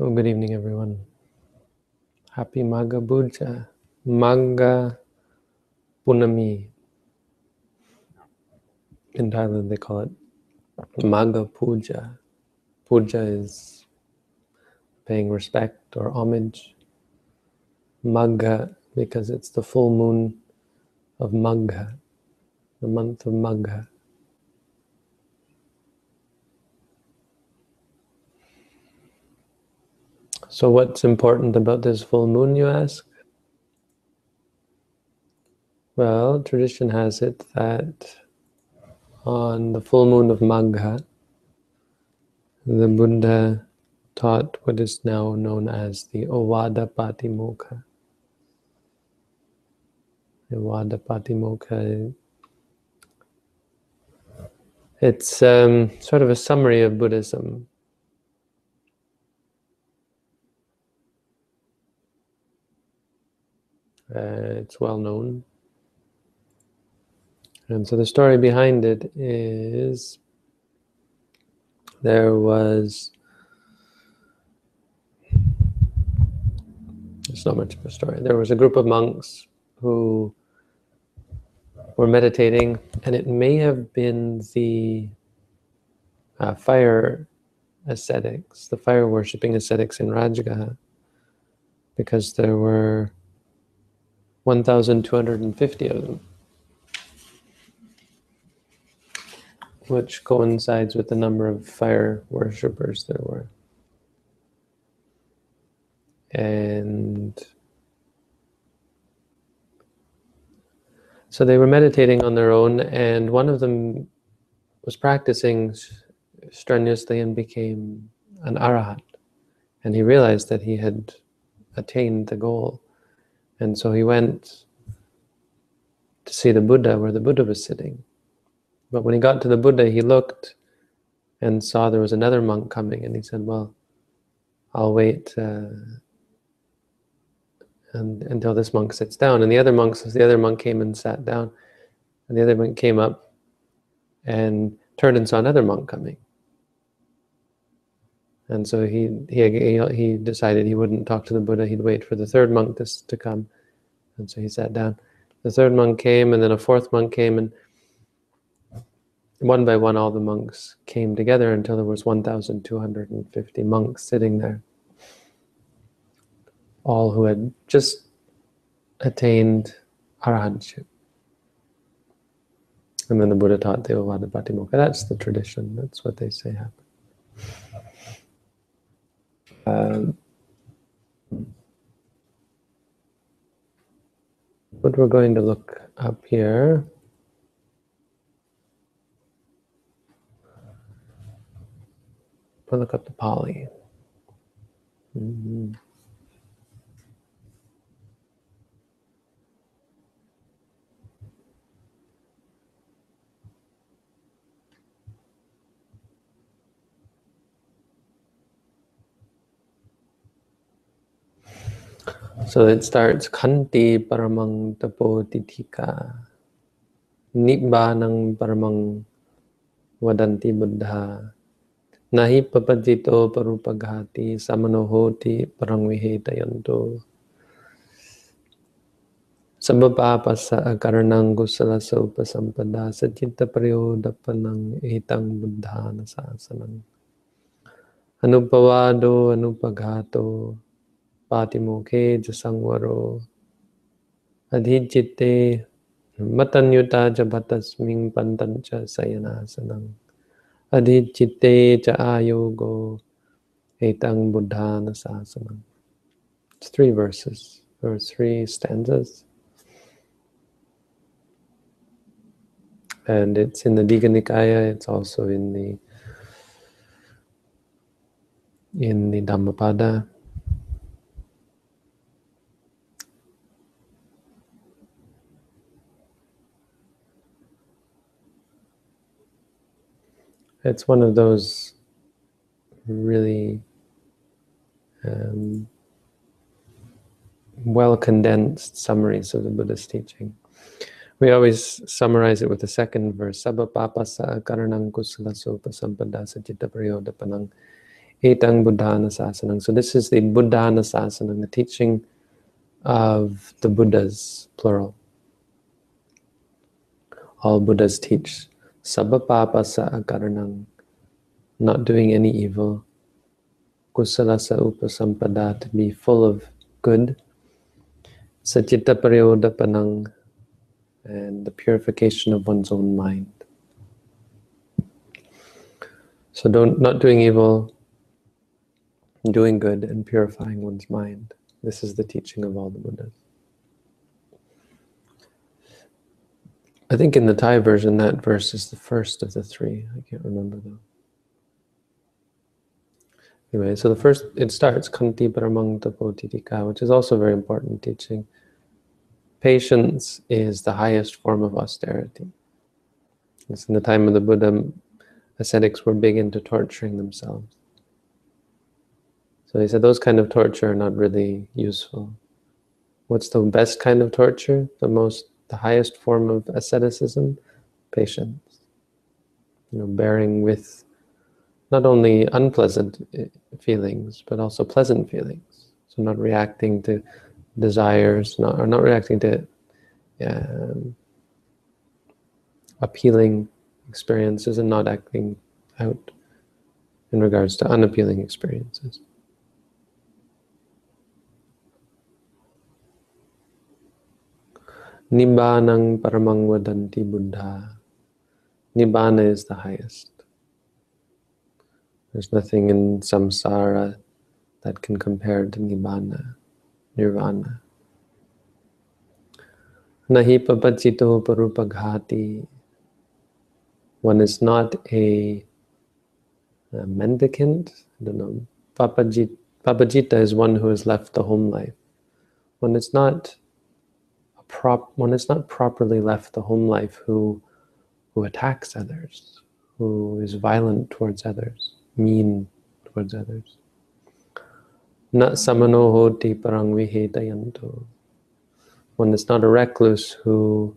Oh, good evening, everyone. Happy Magha Puja, Magha Punami. In Thailand, they call it Magha Puja. Puja is paying respect or homage. Magha, because it's the full moon of Magha, the month of Magha. So, what's important about this full moon, you ask? Well, tradition has it that on the full moon of Magha, the Buddha taught what is now known as the Ovada Patimokkha. The Ovada Patimokkha, it's um, sort of a summary of Buddhism. Uh, it's well known. And so the story behind it is there was it's not much of a story. There was a group of monks who were meditating, and it may have been the uh, fire ascetics, the fire worshipping ascetics in Rajagaha, because there were 1,250 of them, which coincides with the number of fire worshippers there were. And so they were meditating on their own, and one of them was practicing strenuously and became an arahat. And he realized that he had attained the goal. And so he went to see the Buddha where the Buddha was sitting. But when he got to the Buddha, he looked and saw there was another monk coming, and he said, Well, I'll wait uh, and, until this monk sits down. And the other monks, the other monk came and sat down, and the other monk came up and turned and saw another monk coming. And so he, he, he decided he wouldn't talk to the Buddha, he'd wait for the third monk to, to come. And so he sat down. The third monk came, and then a fourth monk came, and one by one, all the monks came together until there was 1,250 monks sitting there, all who had just attained arahantship. And then the Buddha taught the Ovada Patimokkha. That's the tradition. That's what they say happened. Um, what we're going to look up here we'll look up the Pali. Mm-hmm. So it starts Khanti Paramang Tapotithika Nibbanang Paramang Vadanti Buddha? Nahi Papajito Parupaghati Samanohoti Parangvihetayanto Sabapapasa Karanang Gusala Sopasampada Sachitta Paryodapanang Itang Buddha Nasasanang Patimokhe Jasangvaro Adhichitte Matanyuta Jabatasming Pantancha Sayanasanang Adhichitte Cha Ayogo Etang Buddhana Sasanam. It's three verses or three stanzas. And it's in the Digha Nikaya, it's also in the in the Dhammapada. It's one of those really um, well condensed summaries of the Buddha's teaching. We always summarize it with the second verse Sabba papasa karanang kusala sopa sampada prayodapanang Etang Buddhanasasanam. So this is the Buddhanasasanam, the teaching of the Buddhas, plural. All Buddhas teach Sabapapasa akaranang, not doing any evil. Kusalasa upasampada, to be full of good. Sachitta panang, and the purification of one's own mind. So don't not doing evil, doing good and purifying one's mind. This is the teaching of all the Buddhas. I think in the Thai version, that verse is the first of the three. I can't remember though. Anyway, so the first, it starts, Kanti Paramang Tapotitika, which is also very important teaching. Patience is the highest form of austerity. It's in the time of the Buddha, ascetics were big into torturing themselves. So he said those kind of torture are not really useful. What's the best kind of torture? The most, the highest form of asceticism? Patience. You know, bearing with not only unpleasant eh, feelings, but also pleasant feelings. So not reacting to desires, not, or not reacting to um, appealing experiences and not acting out in regards to unappealing experiences. Nibbanang paramang vadanti buddha. Nibbana is the highest. There's nothing in samsara that can compare to Nibbana, Nirvana. Nahi papachito parupaghati. One is not a, a mendicant. I don't know. Papajita, papajita is one who has left the home life. One is not prop one is not properly left the home life who who attacks others, who is violent towards others, mean towards others. Na samano hoti parang vihetayanto. One is not a recluse who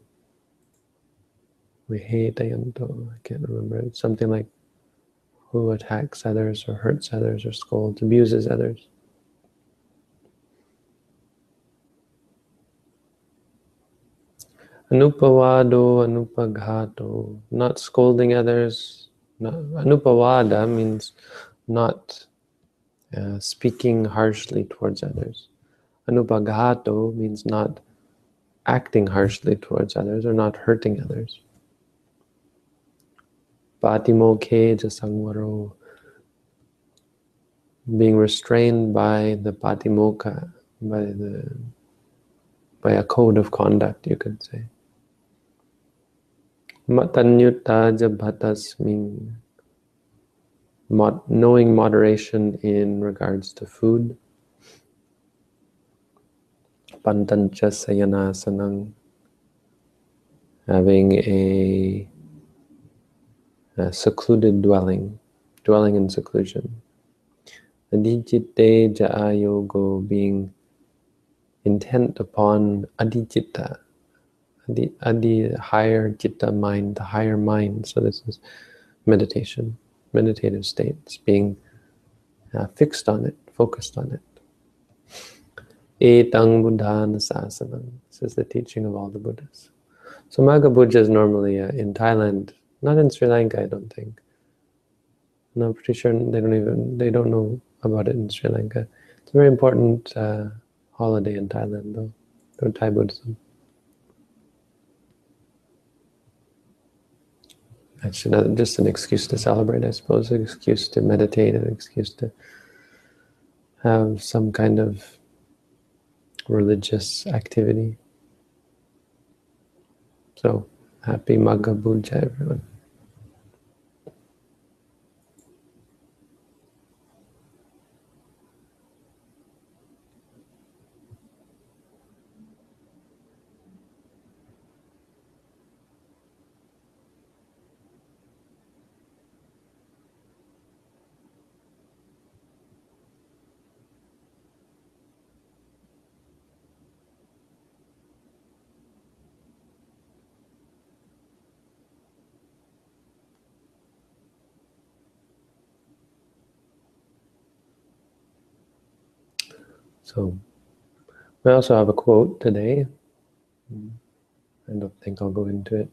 vihetayanto. I can't remember. It's something like who attacks others or hurts others or scolds, abuses others. Anupavado, anupaghato, not scolding others. Anupavada means not uh, speaking harshly towards others. Anupaghato means not acting harshly towards others or not hurting others. Patimoke jasangvaro, being restrained by the patimokkha, by the by a code of conduct, you could say. Matanyutta jabhatasmin. Mod, knowing moderation in regards to food. Pantancha sayanasanang. Having a, a secluded dwelling, dwelling in seclusion. Adijitte jaayogo being intent upon adijitta, the adi higher chitta mind, the higher mind. So this is meditation, meditative states, being uh, fixed on it, focused on it. Etang Buddhana. This is the teaching of all the Buddhas. So Magha Puja is normally uh, in Thailand, not in Sri Lanka, I don't think. I'm pretty sure they don't even they don't know about it in Sri Lanka. It's a very important uh, holiday in Thailand, though, for Thai Buddhism. That's another, just an excuse to celebrate, I suppose, an excuse to meditate, an excuse to have some kind of religious activity. So, happy Magha Puja, everyone. So we also have a quote today. I don't think I'll go into it.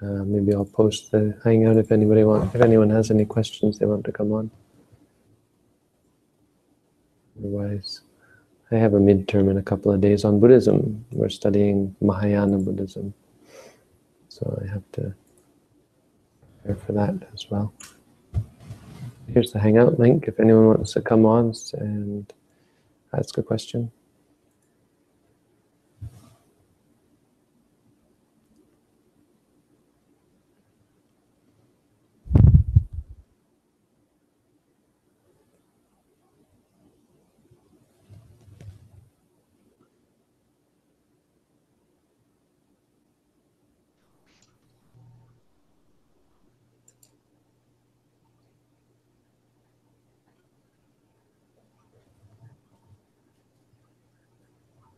Uh, maybe I'll post the hangout if anybody want if anyone has any questions they want to come on. Otherwise, I have a midterm in a couple of days on Buddhism. We're studying Mahayana Buddhism, so I have to for that as well. Here's the hangout link if anyone wants to come on and ask a question.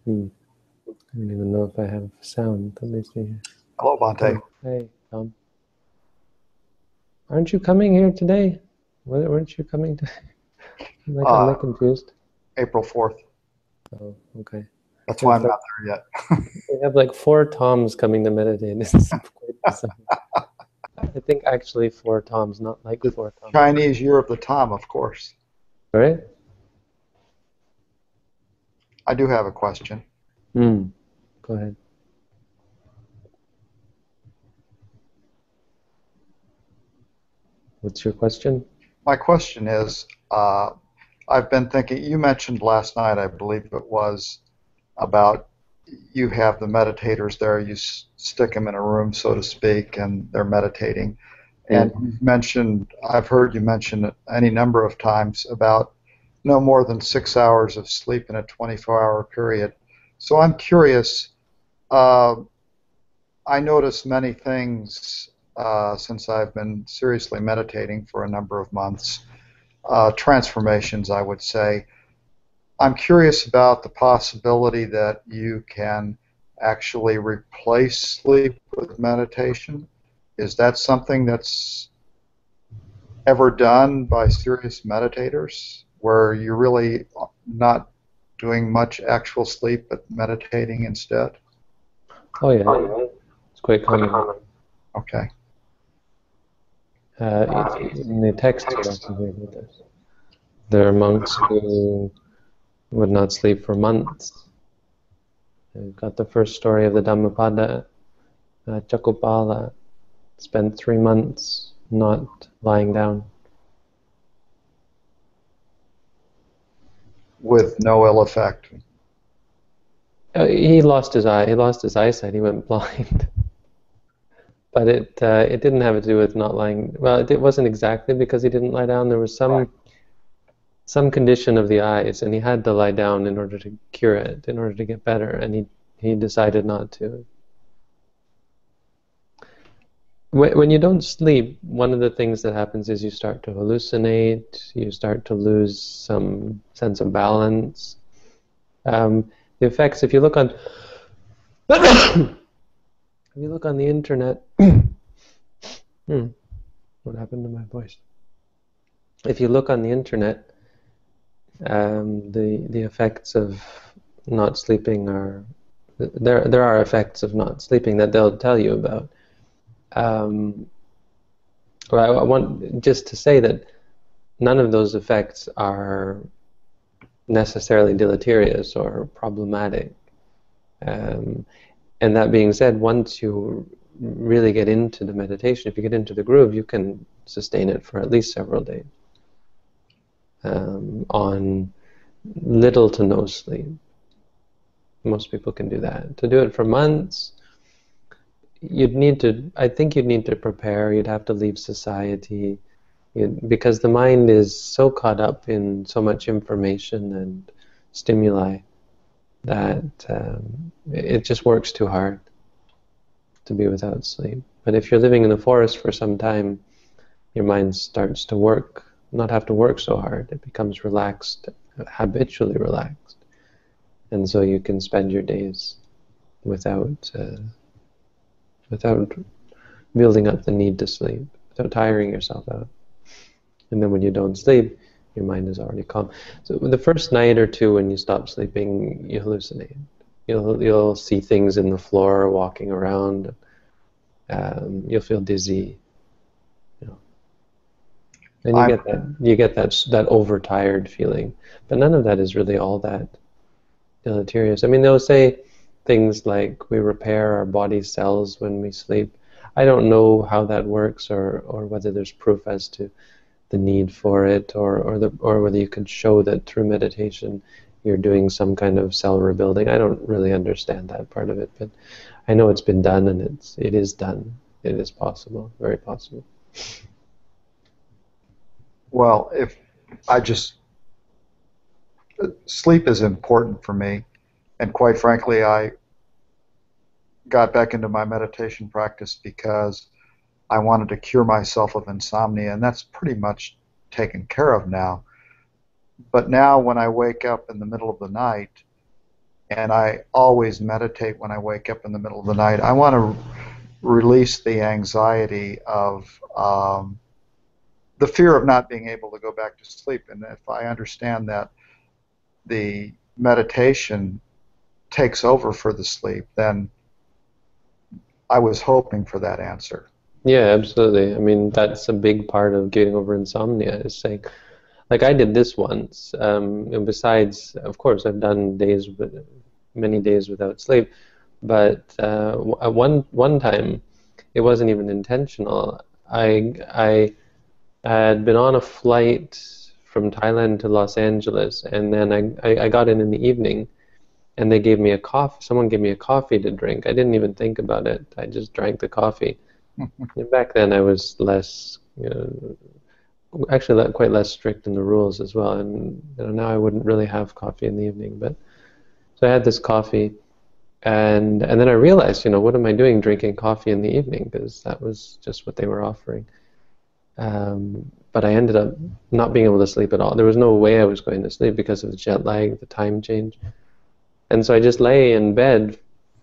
Hmm. I don't even know if I have sound. Let me see. Hello, Bhante. Hey, Tom. Aren't you coming here today? Weren't you coming to? I'm like, Uh, I'm confused. April 4th. Oh, okay. That's why I'm not there yet. We have like four Toms coming to meditate. It's quite. I think actually four Toms, not like four Toms. Chinese Year of the Tom, of course. Right? I do have a question. Hmm. Go ahead. What's your question? My question is uh, I've been thinking, you mentioned last night, I believe it was, about you have the meditators there, you s- stick them in a room, so to speak, and they're meditating. And you've mentioned, I've heard you mention it any number of times about no more than six hours of sleep in a 24 hour period. So I'm curious. Uh, I notice many things uh, since I've been seriously meditating for a number of months, uh, transformations, I would say. I'm curious about the possibility that you can actually replace sleep with meditation. Is that something that's ever done by serious meditators where you're really not doing much actual sleep but meditating instead? Oh yeah, it's quite common. Okay. Uh, it's in the text you often hear about this. There are monks who would not sleep for months. We've got the first story of the Dhammapada. Uh, Cakkhupala spent three months not lying down. With no ill effect. Uh, he lost his eye. He lost his eyesight. He went blind. but it uh, it didn't have to do with not lying. Well, it, it wasn't exactly because he didn't lie down. There was some some condition of the eyes, and he had to lie down in order to cure it, in order to get better, and he he decided not to. When you don't sleep, one of the things that happens is you start to hallucinate. You start to lose some sense of balance. Um, the effects, if you look on, if you look on the internet, hmm, what happened to my voice? If you look on the internet, um, the the effects of not sleeping are there. There are effects of not sleeping that they'll tell you about. Um, well, I, want just to say that none of those effects are necessarily deleterious or problematic. Um, and that being said, once you really get into the meditation, if you get into the groove, you can sustain it for at least several days um, on little to no sleep. Most people can do that. To do it for months, you'd need to, I think you'd need to prepare, you'd have to leave society, you'd, because the mind is so caught up in so much information and stimuli that um, it just works too hard to be without sleep. But if you're living in the forest for some time, your mind starts to work, not have to work so hard. It becomes relaxed, habitually relaxed. And so you can spend your days without uh, without building up the need to sleep, without tiring yourself out. And then when you don't sleep, your mind is already calm. So the first night or two when you stop sleeping, you hallucinate. You'll you'll see things in the floor, walking around. Um, you'll feel dizzy. You know. And you I'm- get that you get that that overtired feeling, but none of that is really all that deleterious. I mean, they'll say things like we repair our body cells when we sleep. I don't know how that works, or or whether there's proof as to the need for it, or or the or whether you could show that through meditation you're doing some kind of cell rebuilding. I don't really understand that part of it, but I know it's been done and it's it is done. It is possible, very possible. Well, if I just sleep is important for me, and quite frankly, I got back into my meditation practice because I wanted to cure myself of insomnia, and that's pretty much taken care of now. But now, when I wake up in the middle of the night, and I always meditate when I wake up in the middle of the night, I want to release the anxiety of um, the fear of not being able to go back to sleep. And if I understand that the meditation takes over for the sleep, then I was hoping for that answer. Yeah, absolutely. I mean, that's a big part of getting over insomnia is saying, like I did this once. Um, and besides, of course, I've done days, with, many days without sleep, but uh, one one time, it wasn't even intentional. I I had been on a flight from Thailand to Los Angeles, and then I, I, I got in in the evening, and they gave me a coffee. Someone gave me a coffee to drink. I didn't even think about it. I just drank the coffee. And back then, I was less, you know, actually quite less strict in the rules as well. And you know, now I wouldn't really have coffee in the evening, but so I had this coffee, and and then I realized, you know, what am I doing drinking coffee in the evening? Because that was just what they were offering. Um, but I ended up not being able to sleep at all. There was no way I was going to sleep because of the jet lag, the time change, and so I just lay in bed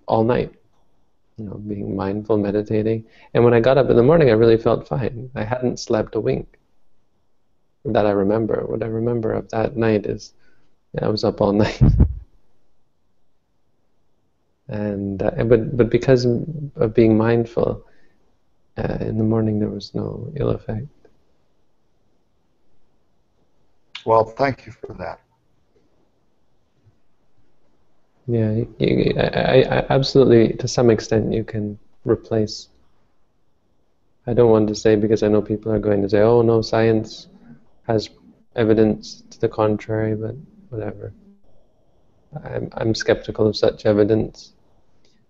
all night you know, being mindful, meditating. And when I got up in the morning, I really felt fine. I hadn't slept a wink that I remember. What I remember of that night is yeah, I was up all night. and uh, but but because of being mindful, uh, in the morning there was no ill effect. Well, thank you for that. Yeah, you, I, I absolutely, to some extent, you can replace. I don't want to say because I know people are going to say, "Oh no, science has evidence to the contrary," but whatever. I'm I'm skeptical of such evidence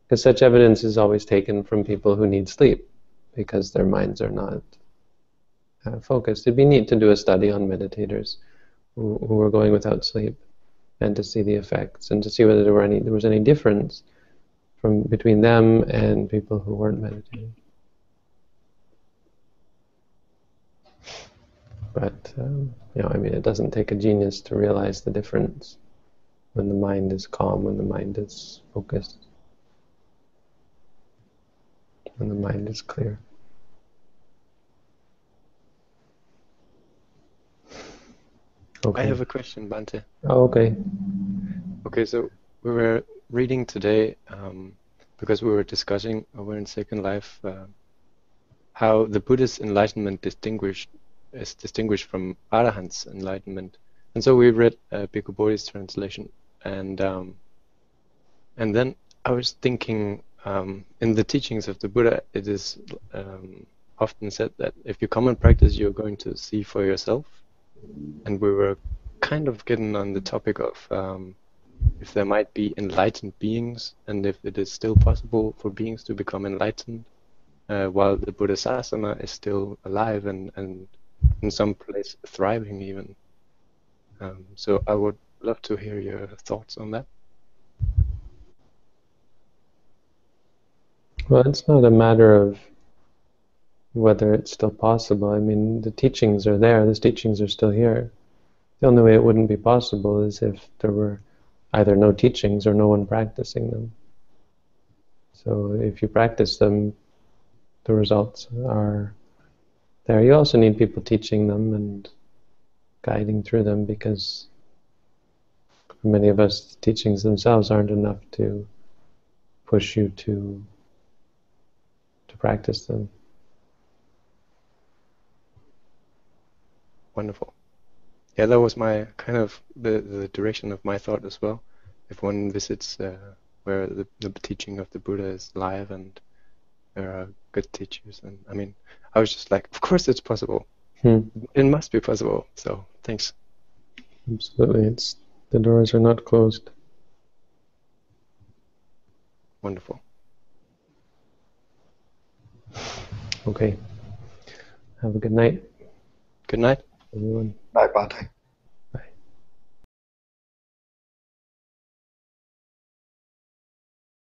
because such evidence is always taken from people who need sleep because their minds are not uh, focused. It'd be neat to do a study on meditators who, who are going without sleep and to see the effects and to see whether there were any there was any difference from between them and people who weren't meditating. But um, you know, I mean, it doesn't take a genius to realize the difference when the mind is calm, when the mind is focused, when the mind is clear. Okay. I have a question, Bhante. Oh, okay. Okay, so we were reading today um, because we were discussing over in Second Life uh, how the Buddhist enlightenment distinguished is distinguished from Arahant's enlightenment, and so we read uh, Bhikkhu Bodhi's translation, and um, and then I was thinking um, in the teachings of the Buddha, it is um, often said that if you come and practice, you're going to see for yourself, and we were kind of getting on the topic of um, if there might be enlightened beings and if it is still possible for beings to become enlightened uh, while the Buddha Sasana is still alive and, and in some place thriving even. Um, so I would love to hear your thoughts on that. Well, it's not a matter of whether it's still possible. I mean, the teachings are there, the teachings are still here. The only way it wouldn't be possible is if there were either no teachings or no one practicing them. So if you practice them, the results are there. You also need people teaching them and guiding through them because for many of us, the teachings themselves aren't enough to push you to to practice them. Wonderful. Yeah, that was my kind of the, the direction of my thought as well. If one visits uh, where the, the teaching of the Buddha is live and there are good teachers, and I mean, I was just like, of course it's possible. Hmm. It must be possible. So thanks. Absolutely, it's the doors are not closed. Wonderful. Okay. Have a good night, Good night. Everyone. Night, Bhante.